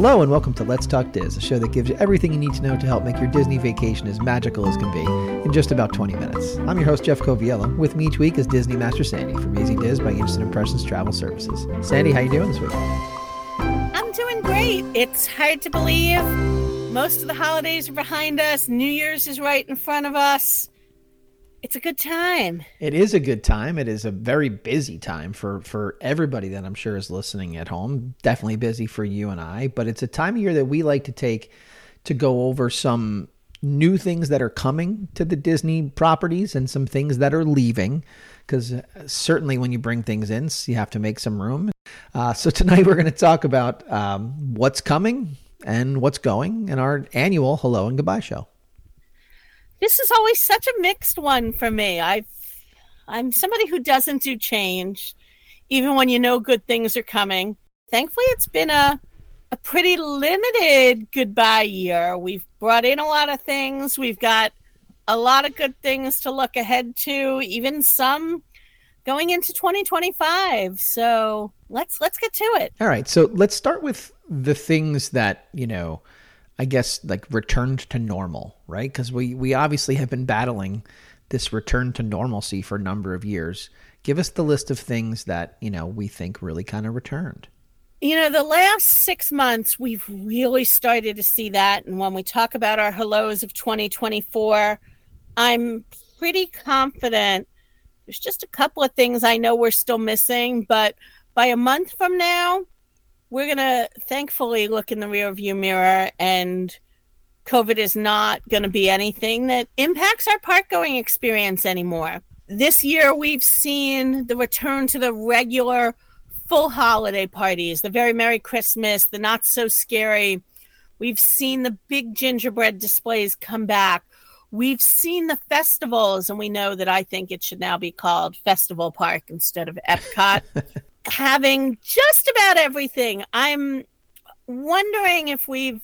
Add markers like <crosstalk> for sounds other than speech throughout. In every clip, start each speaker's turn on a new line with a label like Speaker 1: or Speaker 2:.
Speaker 1: Hello and welcome to Let's Talk Diz, a show that gives you everything you need to know to help make your Disney vacation as magical as can be in just about 20 minutes. I'm your host, Jeff Coviello. With me each week is Disney Master Sandy from Easy Diz by Instant Impressions Travel Services. Sandy, how you doing this week?
Speaker 2: I'm doing great. It's hard to believe. Most of the holidays are behind us. New Year's is right in front of us it's a good time.
Speaker 1: It is a good time. It is a very busy time for for everybody that I'm sure is listening at home. Definitely busy for you and I, but it's a time of year that we like to take to go over some new things that are coming to the Disney properties and some things that are leaving because uh, certainly when you bring things in, you have to make some room. Uh, so <laughs> tonight we're going to talk about um, what's coming and what's going in our annual Hello and Goodbye show
Speaker 2: this is always such a mixed one for me. I I'm somebody who doesn't do change, even when you know good things are coming. Thankfully, it's been a a pretty limited goodbye year. We've brought in a lot of things. We've got a lot of good things to look ahead to, even some going into 2025. So let's let's get to it.
Speaker 1: All right. So let's start with the things that, you know, I guess like returned to normal, right? Because we we obviously have been battling this return to normalcy for a number of years. Give us the list of things that you know we think really kind of returned.
Speaker 2: You know, the last six months we've really started to see that, and when we talk about our hellos of 2024, I'm pretty confident. There's just a couple of things I know we're still missing, but by a month from now, we're going to thankfully look in the rearview mirror and COVID is not going to be anything that impacts our park going experience anymore. This year, we've seen the return to the regular full holiday parties, the very Merry Christmas, the not so scary. We've seen the big gingerbread displays come back. We've seen the festivals, and we know that I think it should now be called Festival Park instead of Epcot. <laughs> having just about everything. I'm wondering if we've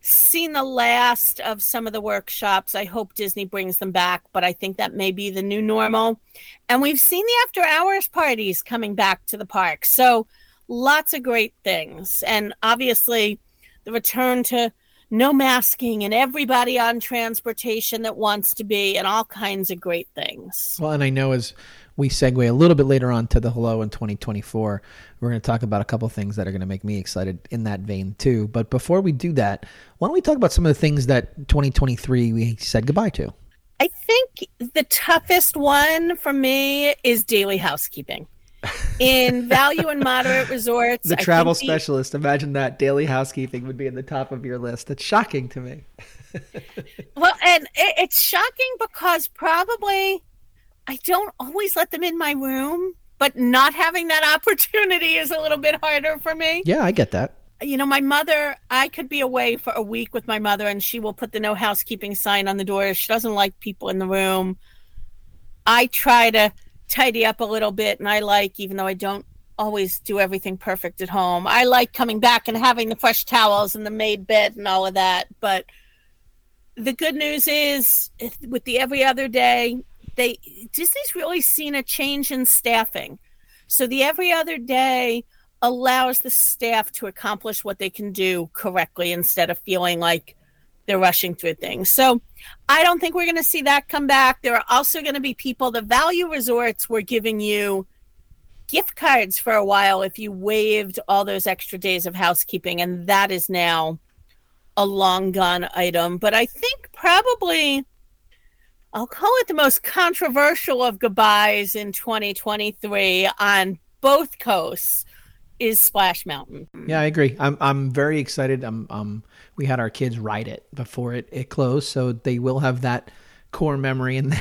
Speaker 2: seen the last of some of the workshops. I hope Disney brings them back, but I think that may be the new normal. And we've seen the after hours parties coming back to the park. So lots of great things. And obviously, the return to no masking and everybody on transportation that wants to be and all kinds of great things.
Speaker 1: Well, and I know as we segue a little bit later on to the hello in 2024 we're going to talk about a couple things that are going to make me excited in that vein too. But before we do that why don't we talk about some of the things that 2023 we said goodbye to?
Speaker 2: I think the toughest one for me is daily housekeeping. In <laughs> value and moderate resorts
Speaker 1: the travel specialist the, imagine that. Daily housekeeping would be in the top of your list. It's shocking to me. <laughs>
Speaker 2: Well and it, it's shocking because probably I don't always let them in my room, but not having that opportunity is a little bit harder for me.
Speaker 1: Yeah, I get that.
Speaker 2: You know, my mother, I could be away for a week with my mother and she will put the no housekeeping sign on the door. She doesn't like people in the room. I try to tidy up a little bit and I like, even though I don't always do everything perfect at home, I like coming back and having the fresh towels and the made bed and all of that. But the good news is with the every other day, they Disney's really seen a change in staffing. So the every other day allows the staff to accomplish what they can do correctly instead of feeling like they're rushing through things. So I don't think we're going to see that come back. There are also going to be people, the value resorts were giving you gift cards for a while if you waived all those extra days of housekeeping. And that is now a long gone item. But I think probably I'll call it the most controversial of goodbyes in 2023 on both coasts is Splash Mountain.
Speaker 1: Yeah, I agree. I'm I'm very excited. Um um we had our kids ride it before it, it closed, so they will have that core memory <laughs> in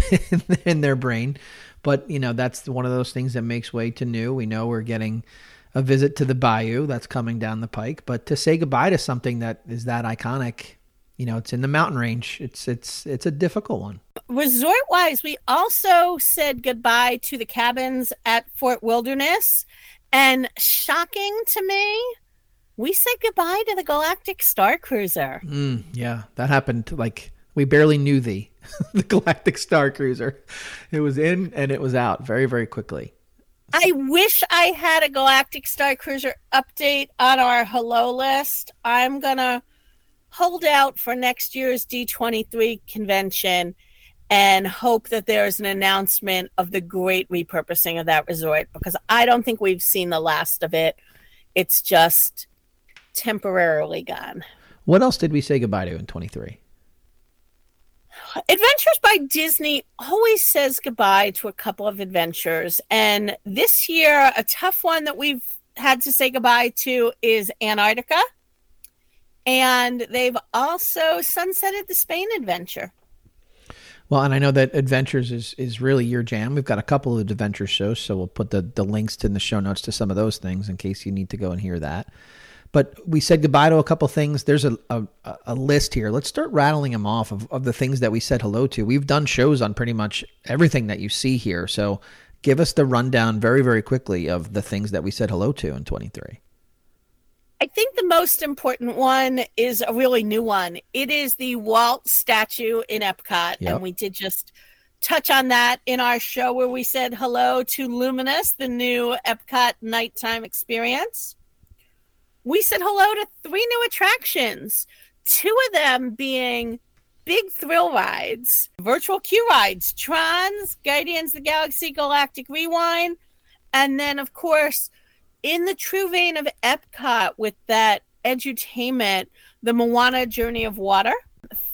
Speaker 1: in their brain. But you know, that's one of those things that makes way to new. We know we're getting a visit to the bayou that's coming down the pike, but to say goodbye to something that is that iconic you know it's in the mountain range. It's it's it's a difficult one.
Speaker 2: Resort wise we also said goodbye to the cabins at fort wilderness. And shocking to me we said goodbye to the galactic star cruiser.
Speaker 1: Mm, yeah that happened like we barely knew the <laughs> the galactic star cruiser. It was in and it was out very very quickly.
Speaker 2: I wish I had a Galactic Star Cruiser update on our hello list. I'm to hold out for next year's D23 convention and hope that there's an announcement of the great repurposing of that resort because I don't think we've seen the last of it. It's just temporarily gone.
Speaker 1: What else did we say goodbye to in 23?
Speaker 2: Adventures by Disney always says goodbye to a couple of adventures. And this year, a tough one that we've had to say goodbye to is Antarctica. And they've also sunsetted the Spain adventure.
Speaker 1: Well, and I know that Adventures is is really your jam. We've got a couple of adventure shows, so we'll put the, the links in the show notes to some of those things in case you need to go and hear that. But we said goodbye to a couple things. There's a, a, a list here. Let's start rattling them off of, of the things that we said hello to. We've done shows on pretty much everything that you see here. So give us the rundown very, very quickly of the things that we said hello to in 23.
Speaker 2: I think the most important one is a really new one. It is the Walt statue in Epcot. Yep. And we did just touch on that in our show where we said hello to Luminous, the new Epcot nighttime experience we said hello to three new attractions, two of them being big thrill rides, virtual queue rides, Trons, Guardians of the Galaxy Galactic Rewind, and then, of course, in the true vein of Epcot with that edutainment, the Moana Journey of Water.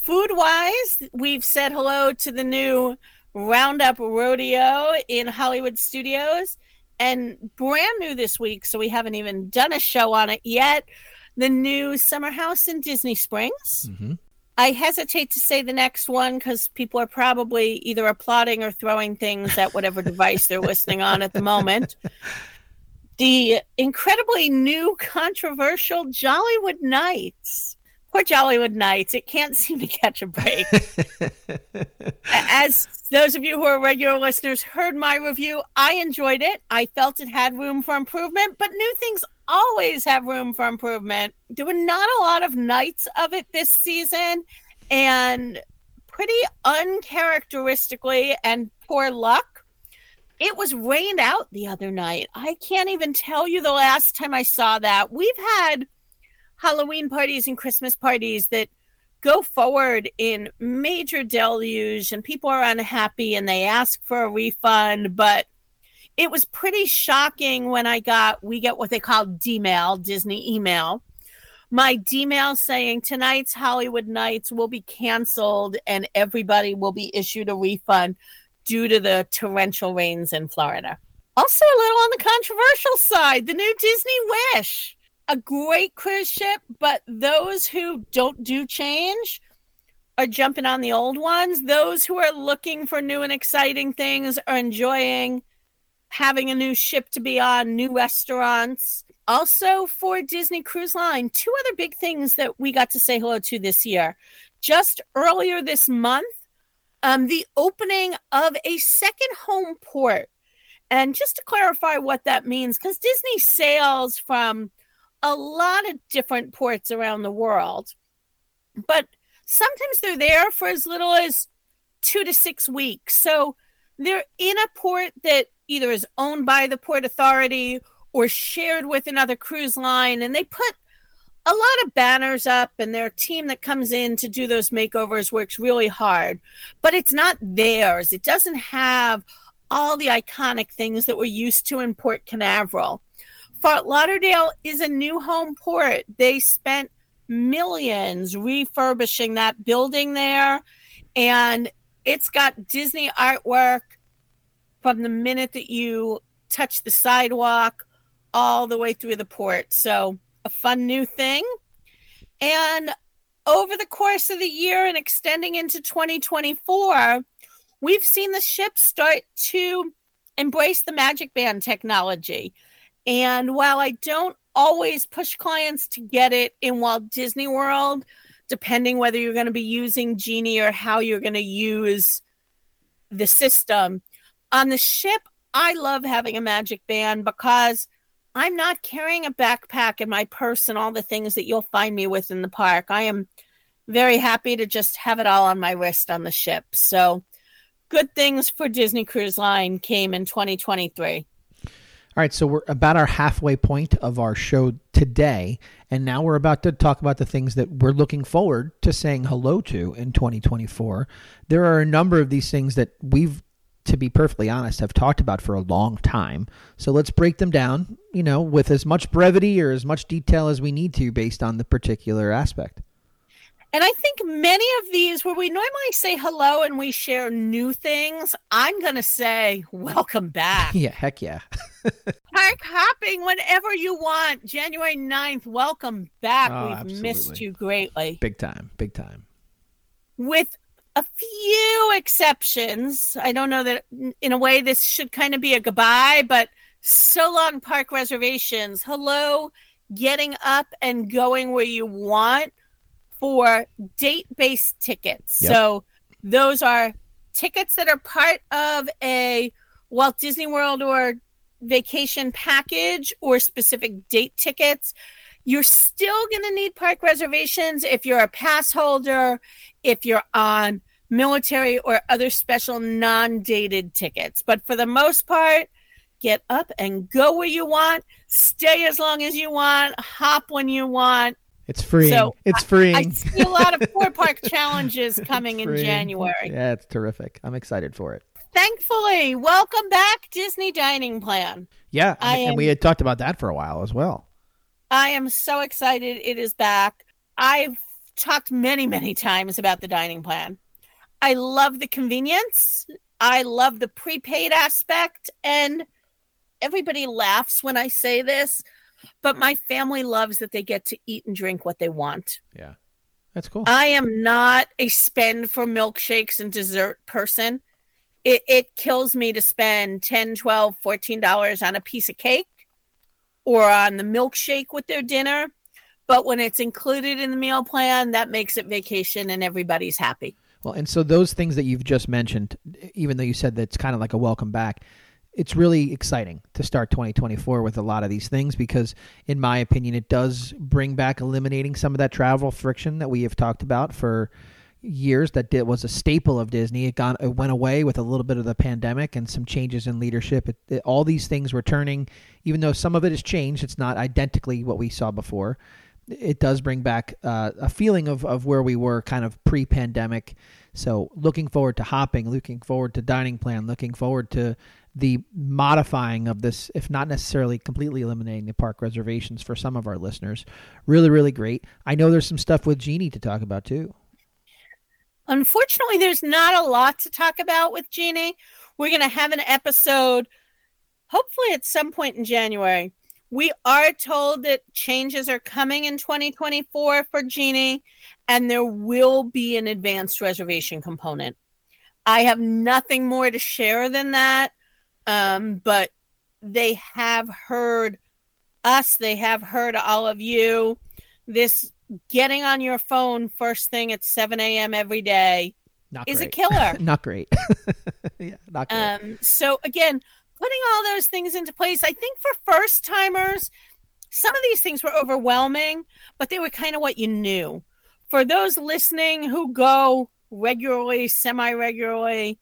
Speaker 2: Food wise, we've said hello to the new Roundup Rodeo in Hollywood Studios and brand new this week, so we haven't even done a show on it yet. The new summer house in Disney Springs. Mm-hmm. I hesitate to say the next one because people are probably either applauding or throwing things at whatever device they're listening on at the moment. <laughs> The incredibly new, controversial Jollywood Nights. Poor Jollywood Nights. It can't <laughs> seem to catch a break. <laughs> As those of you who are regular listeners heard my review, I enjoyed it. I felt it had room for improvement, but new things always have room for improvement. There were not a lot of nights of it this season, and pretty uncharacteristically and poor luck, it was rained out the other night. I can't even tell you the last time I saw that. We've had Halloween parties and Christmas parties that go forward in major deluge and people are unhappy and they ask for a refund. But it was pretty shocking when I got, we get what they call DMail, Disney email. My DMail saying tonight's Jollywood Nights will be canceled and everybody will be issued a refund due to the torrential rains in Florida. Also, a little on the controversial side, the new Disney Wish a great cruise ship, but those who don't do change are jumping on the old ones. Those who are looking for new and exciting things are enjoying having a new ship to be on, new restaurants. Also, for Disney Cruise Line, two other big things that we got to say hello to this year. Just earlier this month, um, the opening of a second home port. And just to clarify what that means, because Disney sails from a lot of different ports around the world, but sometimes they're there for as little as two to six weeks. So they're in a port that either is owned by the port authority or shared with another cruise line, and they put a lot of banners up, and their team that comes in to do those makeovers works really hard, but it's not theirs. It doesn't have all the iconic things that we're used to in Port Canaveral. Fort Lauderdale is a new home port. They spent millions refurbishing that building there, and it's got Disney artwork from the minute that you touch the sidewalk all the way through the port. So, a fun new thing. And over the course of the year and extending into 2024, we've seen the ship start to embrace the Magic Band technology. And while I don't always push clients to get it in Walt Disney World, depending whether you're going to be using Genie or how you're going to use the system, on the ship, I love having a magic band because I'm not carrying a backpack in my purse and all the things that you'll find me with in the park. I am very happy to just have it all on my wrist on the ship. So, good things for Disney Cruise Line came in 2023.
Speaker 1: All right, so we're about our halfway point of our show today, and now we're about to talk about the things that we're looking forward to saying hello to in 2024. There are a number of these things that we've to be perfectly honest, have talked about for a long time. So let's break them down, you know, with as much brevity or as much detail as we need to based on the particular aspect.
Speaker 2: And I think many of these, where we normally say hello and we share new things, I'm going to say welcome back. <laughs>
Speaker 1: yeah, heck yeah. <laughs>
Speaker 2: Park hopping whenever you want. January 9th, welcome back.
Speaker 1: Oh,
Speaker 2: We've
Speaker 1: absolutely.
Speaker 2: missed you greatly.
Speaker 1: Big time, big time.
Speaker 2: With a few exceptions, I don't know that in a way this should kind of be a goodbye, but so long park reservations. Hello, getting up and going where you want for date based tickets.
Speaker 1: Yep.
Speaker 2: So those are tickets that are part of a Walt Disney World or vacation package or specific date tickets. You're still going to need park reservations if you're a pass holder, if you're on military or other special non dated tickets. But for the most part, get up and go where you want, stay as long as you want, hop when you want.
Speaker 1: It's free.
Speaker 2: So,
Speaker 1: it's free.
Speaker 2: I see a lot of four park <laughs> challenges coming in January.
Speaker 1: Yeah, it's terrific. I'm excited for it.
Speaker 2: Thankfully, welcome back, Disney Dining Plan.
Speaker 1: Yeah,
Speaker 2: I
Speaker 1: and, and we had talked about that for a while as well.
Speaker 2: I am so excited it is back. I've talked many, many times about the dining plan. I love the convenience. I love the prepaid aspect. And everybody laughs when I say this, but my family loves that they get to eat and drink what they want.
Speaker 1: Yeah, that's cool.
Speaker 2: I am not a spend for milkshakes and dessert person. It, it kills me to spend 10 12 14 dollars on a piece of cake or on the milkshake with their dinner but when it's included in the meal plan that makes it vacation and everybody's happy
Speaker 1: Well, and so those things that you've just mentioned, even though you said that's kind of like a welcome back, it's really exciting to start 2024 with a lot of these things because, in my opinion, it does bring back eliminating some of that travel friction that we have talked about for years. That did, was a staple of Disney. It gone, it went away with a little bit of the pandemic and some changes in leadership. It, it- all these things returning, even though some of it has changed, it's not identically what we saw before it does bring back uh, a feeling of, of where we were kind of pre-pandemic so looking forward to hopping looking forward to dining plan looking forward to the modifying of this if not necessarily completely eliminating the park reservations for some of our listeners really really great i know there's some stuff with Genie to talk about too
Speaker 2: unfortunately there's not a lot to talk about with Genie. We're going to have an episode hopefully at some point in January. We are told that changes are coming in 2024 for Genie, and there will be an advanced reservation component. I have nothing more to share than that, um, but they have heard us, they have heard all of you. This getting on your phone first thing at 7 a.m. every day
Speaker 1: not
Speaker 2: is a killer. <laughs>
Speaker 1: not great <laughs> yeah not great
Speaker 2: Um, so again, putting all those things into place, I think for first timers, some of these things were overwhelming, but they were kind of what you knew. For those listening who go regularly, semi regularly,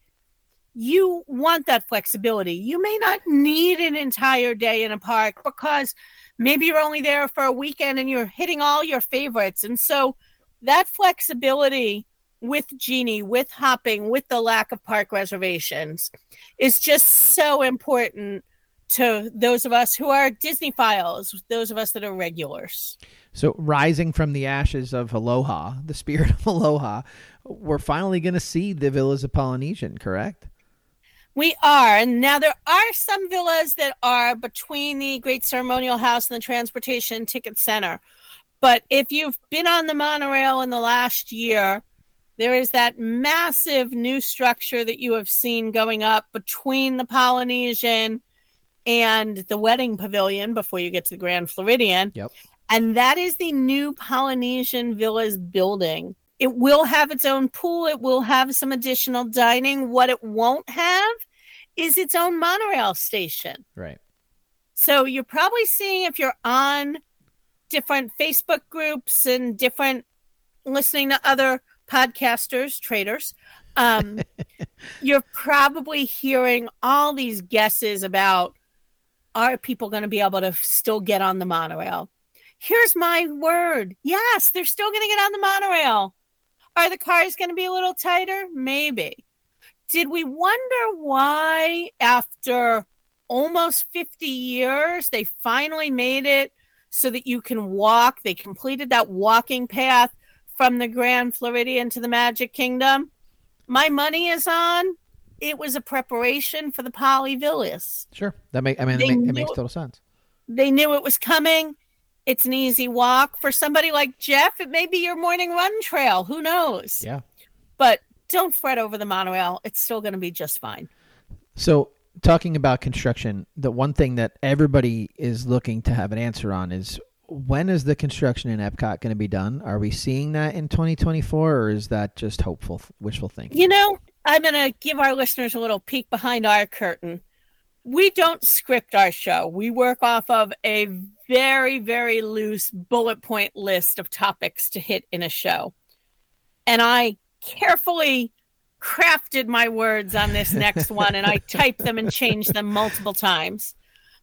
Speaker 2: you want that flexibility. You may not need an entire day in a park because maybe you're only there for a weekend and you're hitting all your favorites. And so that flexibility with Genie, with hopping, with the lack of park reservations is just so important to those of us who are Disneyphiles, those of us that are regulars.
Speaker 1: So, rising from the ashes of Aloha, the spirit <laughs> of Aloha, we're finally going to see the Villas of Polynesian, correct?
Speaker 2: We are. And now there are some villas that are between the Great Ceremonial House and the Transportation Ticket Center. But if you've been on the monorail in the last year, there is that massive new structure that you have seen going up between the Polynesian and the wedding pavilion before you get to the Grand Floridian.
Speaker 1: Yep.
Speaker 2: And that is the new Polynesian Villas building. It will have its own pool, it will have some additional dining. What it won't have is its own monorail station.
Speaker 1: Right.
Speaker 2: So you're probably seeing if you're on different Facebook groups and different listening to other podcasters, traders, um, <laughs> you're probably hearing all these guesses about are people going to be able to still get on the monorail? Here's my word. Yes, they're still going to get on the monorail. Are the cars going to be a little tighter? Maybe. Did we wonder why, after almost 50 years, they finally made it so that you can walk? They completed that walking path from the Grand Floridian to the Magic Kingdom. My money is on it was a preparation for the Polyvillas.
Speaker 1: Sure, that make I mean it, make, it makes total sense.
Speaker 2: They knew it was coming. It's an easy walk for somebody like Jeff. It may be your morning run trail. Who knows?
Speaker 1: Yeah,
Speaker 2: but don't fret over the monorail. It's still going to be just fine.
Speaker 1: So, talking about construction, the one thing that everybody is looking to have an answer on is when is the construction in Epcot going to be done? Are we seeing that in 2024 or is that just hopeful, wishful thinking?
Speaker 2: You know, I'm going to give our listeners a little peek behind our curtain. We don't script our show. We work off of a very, very loose bullet point list of topics to hit in a show. And I carefully crafted my words on this next one and I typed them and changed them multiple times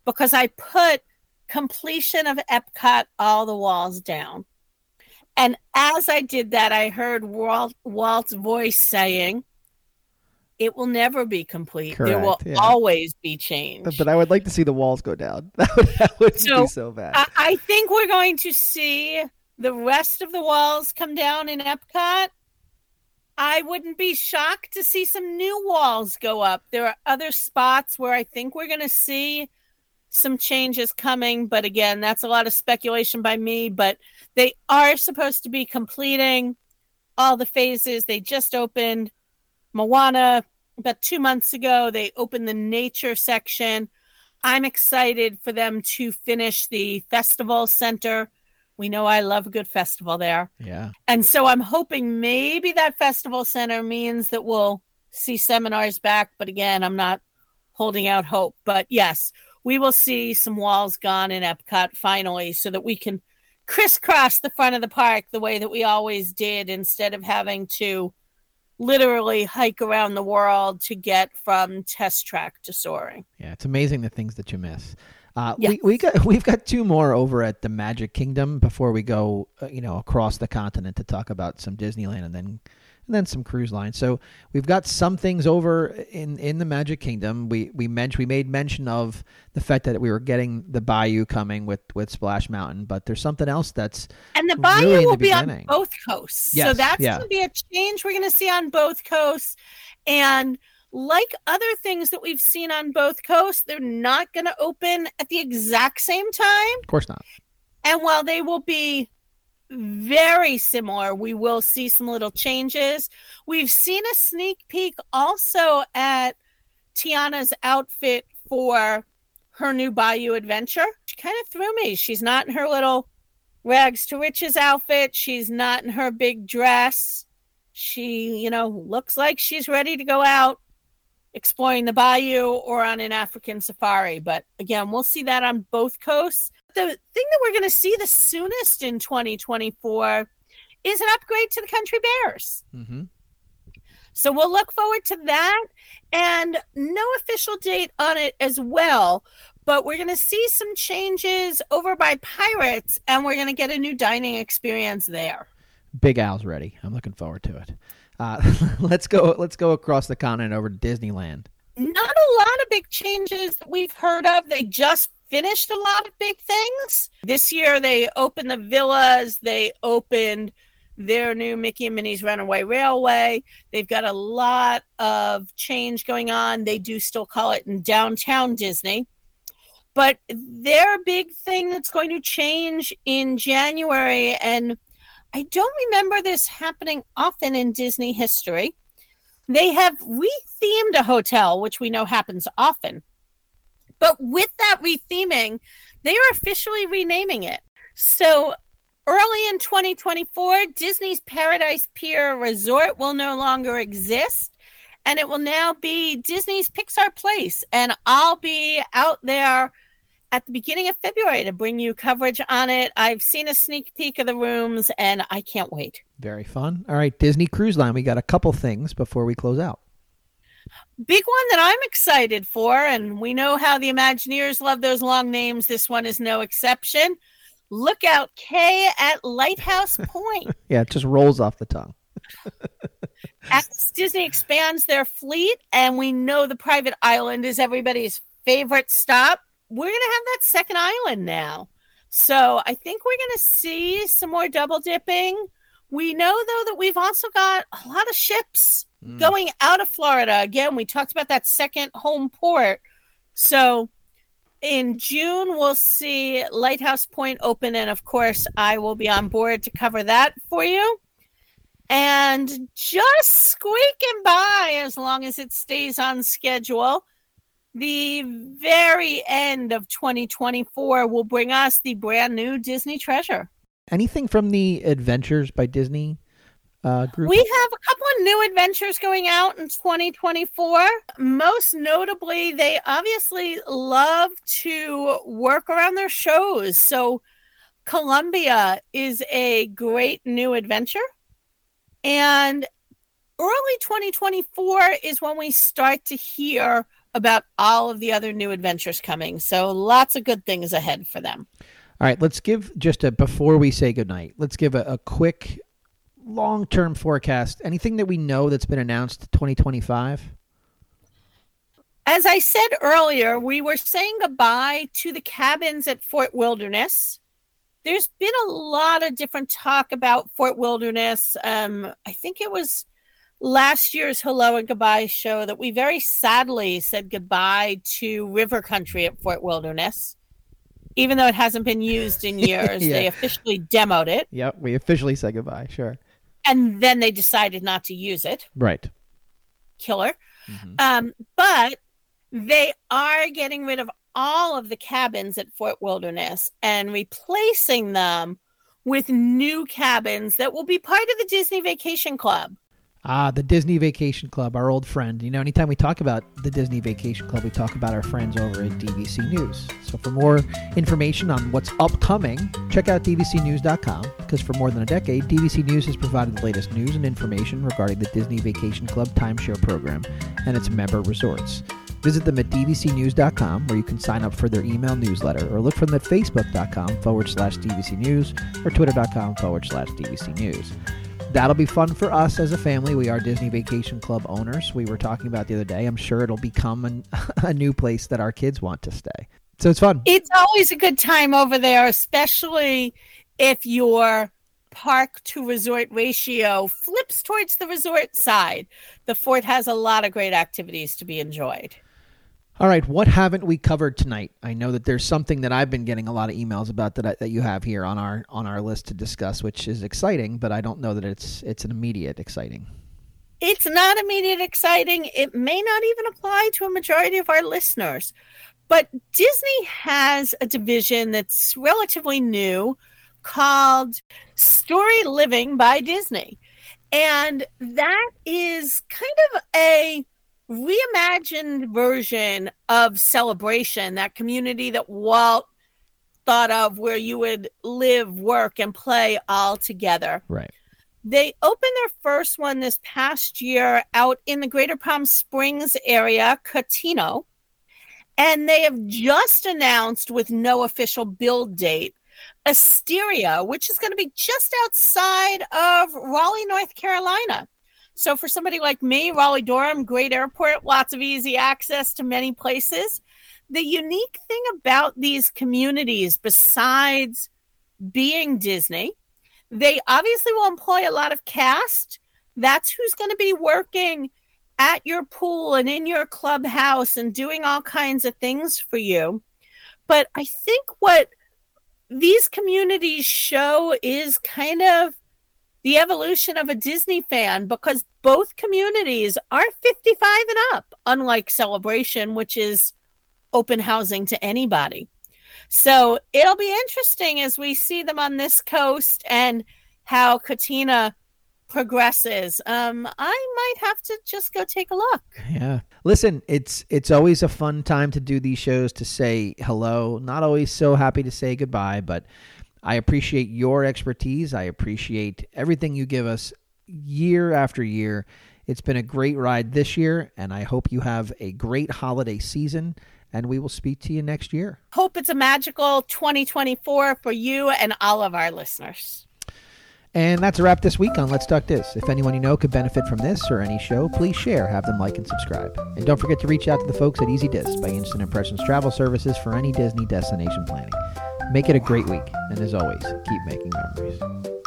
Speaker 2: because I put completion of Epcot all the walls down. And as I did that, I heard Walt, Walt's voice saying, it will never be complete. Correct, there will yeah. always be change.
Speaker 3: But I would like to see the walls go down. <laughs> That would, that would so, be so bad.
Speaker 2: I, I think we're going to see the rest of the walls come down in Epcot. I wouldn't be shocked to see some new walls go up. There are other spots where I think we're going to see some changes coming, but again, that's a lot of speculation by me. But they are supposed to be completing all the phases. They just opened Moana about two months ago. They opened the nature section. I'm excited for them to finish the festival center. We know I love a good festival there.
Speaker 1: Yeah.
Speaker 2: And so I'm hoping maybe that festival center means that we'll see seminars back. But again, I'm not holding out hope. But yes, we will see some walls gone in Epcot finally so that we can crisscross the front of the park the way that we always did instead of having to literally hike around the world to get from test track to soaring.
Speaker 1: Yeah, it's amazing the things that you miss. Uh, yes. we, we got <laughs> we've got two more over at the Magic Kingdom before we go, uh, you know, across the continent to talk about some Disneyland and then and then some cruise lines. So we've got some things over in in the Magic Kingdom. We we mentioned we made mention of the fact that we were getting the Bayou coming with with Splash Mountain, but there's something else that's
Speaker 2: and the Bayou really will the be on both coasts. Yes, so that's yeah. going to be a change we're going to see on both coasts, and like other things that we've seen on both coasts, they're not going to open at the exact same time.
Speaker 1: Of course not.
Speaker 2: And while they will be very similar. We will see some little changes. We've seen a sneak peek also at Tiana's outfit for her new Bayou adventure. She kind of threw me. She's not in her little rags to riches outfit. She's not in her big dress. She, you know, looks like she's ready to go out exploring the bayou or on an African safari. But again, we'll see that on both coasts the thing that we're going to see the soonest in 2024 is an upgrade to the Country Bears. Mm-hmm. So we'll look forward to that. And no official date on it as well. But we're going to see some changes over by Pirates, and we're going to get a new dining experience there.
Speaker 1: Big Al's ready. I'm looking forward to it. Uh, <laughs> let's go. Let's go across the continent over to Disneyland.
Speaker 2: Not a lot of big changes that we've heard of. They just finished a lot of big things. This year they opened the villas, they opened their new Mickey and Minnie's Runaway Railway. They've got a lot of change going on. They do still call it in downtown Disney. But their big thing that's going to change in January, and I don't remember this happening often in Disney history. They have rethemed a hotel, which we know happens often. But with that retheming, they are officially renaming it. So early in 2024, Disney's Paradise Pier Resort will no longer exist. And it will now be Disney's Pixar Place. And I'll be out there at the beginning of February to bring you coverage on it. I've seen a sneak peek of the rooms and I can't wait.
Speaker 1: Very fun. All right, Disney Cruise Line. We got a couple things before we close out.
Speaker 2: Big one that I'm excited for, and we know how the Imagineers love those long names. This one is no exception. Lookout Cay at Lighthouse <laughs> Point.
Speaker 1: yeah, it just rolls off the tongue.
Speaker 2: As Disney expands their fleet, and we know the private island is everybody's favorite stop, we're going to have that second island now. So I think we're going to see some more double dipping. We know, though, that we've also got a lot of ships mm. going out of Florida. Again, we talked about that second home port. So in June, we'll see Lighthouse Point open. And of course, I will be on board to cover that for you. And just squeaking by as long as it stays on schedule. The very end of 2024 will bring us the brand new Disney Treasure.
Speaker 1: Anything from the Adventures by Disney uh, group?
Speaker 2: We have a couple of new adventures going out in 2024. Most notably, they obviously love to work around their shows. So, Colombia is a great new adventure. And early 2024 is when we start to hear about all of the other new adventures coming. So, lots of good things ahead for them.
Speaker 1: All right, let's give just a before we say goodnight, let's give a, a quick long term forecast. Anything that we know that's been announced 2025?
Speaker 2: As I said earlier, we were saying goodbye to the cabins at Fort Wilderness. There's been a lot of different talk about Fort Wilderness. Um, I think it was last year's Hello and Goodbye show that we very sadly said goodbye to River Country at Fort Wilderness even though it hasn't been used in <laughs> years. yeah. They officially demoed it.
Speaker 1: Yep, we officially said goodbye. Sure.
Speaker 2: And then they decided not to use it.
Speaker 1: Right.
Speaker 2: Killer. Mm-hmm. Um, but they are getting rid of all of the cabins at Fort Wilderness and replacing them with new cabins that will be part of the Disney Vacation Club.
Speaker 1: Ah, the Disney Vacation Club, our old friend. You know, anytime we talk about the Disney Vacation Club, we talk about our friends over at DVC News. So for more information on what's upcoming, check out dvcnews.com because for more than a decade, DVC News has provided the latest news and information regarding the Disney Vacation Club timeshare program and its member resorts. Visit them at dvcnews.com where you can sign up for their email newsletter or look for them at facebook.com forward slash DVC News or twitter.com forward slash DVC News that'll be fun for us as a family. We are Disney Vacation Club owners. We were talking about the other day. I'm sure it'll become an, <laughs> a new place that our kids want to stay. So it's fun.
Speaker 2: It's always a good time over there, especially if your park to resort ratio flips towards the resort side. The fort has a lot of great activities to be enjoyed.
Speaker 1: All right, what haven't we covered tonight? I know that there's something that I've been getting a lot of emails about that I, that you have here on our on our list to discuss, which is exciting, but I don't know that it's it's an immediate exciting.
Speaker 2: It's not immediate exciting. It may not even apply to a majority of our listeners. But Disney has a division that's relatively new called Story Living by Disney. And that is kind of a reimagined version of celebration, that community that Walt thought of where you would live, work, and play all together.
Speaker 1: Right.
Speaker 2: They opened their first one this past year out in the Greater Palm Springs area, Cotino. And they have just announced, with no official build date, Asteria, which is going to be just outside of Raleigh, North Carolina. So for somebody like me, Raleigh Durham, great airport, lots of easy access to many places. The unique thing about these communities, besides being Disney, they obviously will employ a lot of cast. That's who's going to be working at your pool and in your clubhouse and doing all kinds of things for you. But I think what these communities show is kind of the evolution of a Disney fan because both communities are 55 and up, unlike Celebration, which is open housing to anybody. So it'll be interesting as we see them on this coast and how Cotino progresses. Um, I might have to just go take a look.
Speaker 1: Yeah. Listen, it's it's always a fun time to do these shows to say hello. Not always so happy to say goodbye, but I appreciate your expertise. I appreciate everything you give us year after year. It's been a great ride this year, and I hope you have a great holiday season. And we will speak to you next year.
Speaker 2: Hope it's a magical 2024 for you and all of our listeners.
Speaker 1: And that's a wrap this week on Let's Talk Dis. If anyone you know could benefit from this or any show, please share, have them like and subscribe. And don't forget to reach out to the folks at Easy Dis by Instant Impressions Travel Services for any Disney destination planning. Make it a great week, and as always, keep making memories.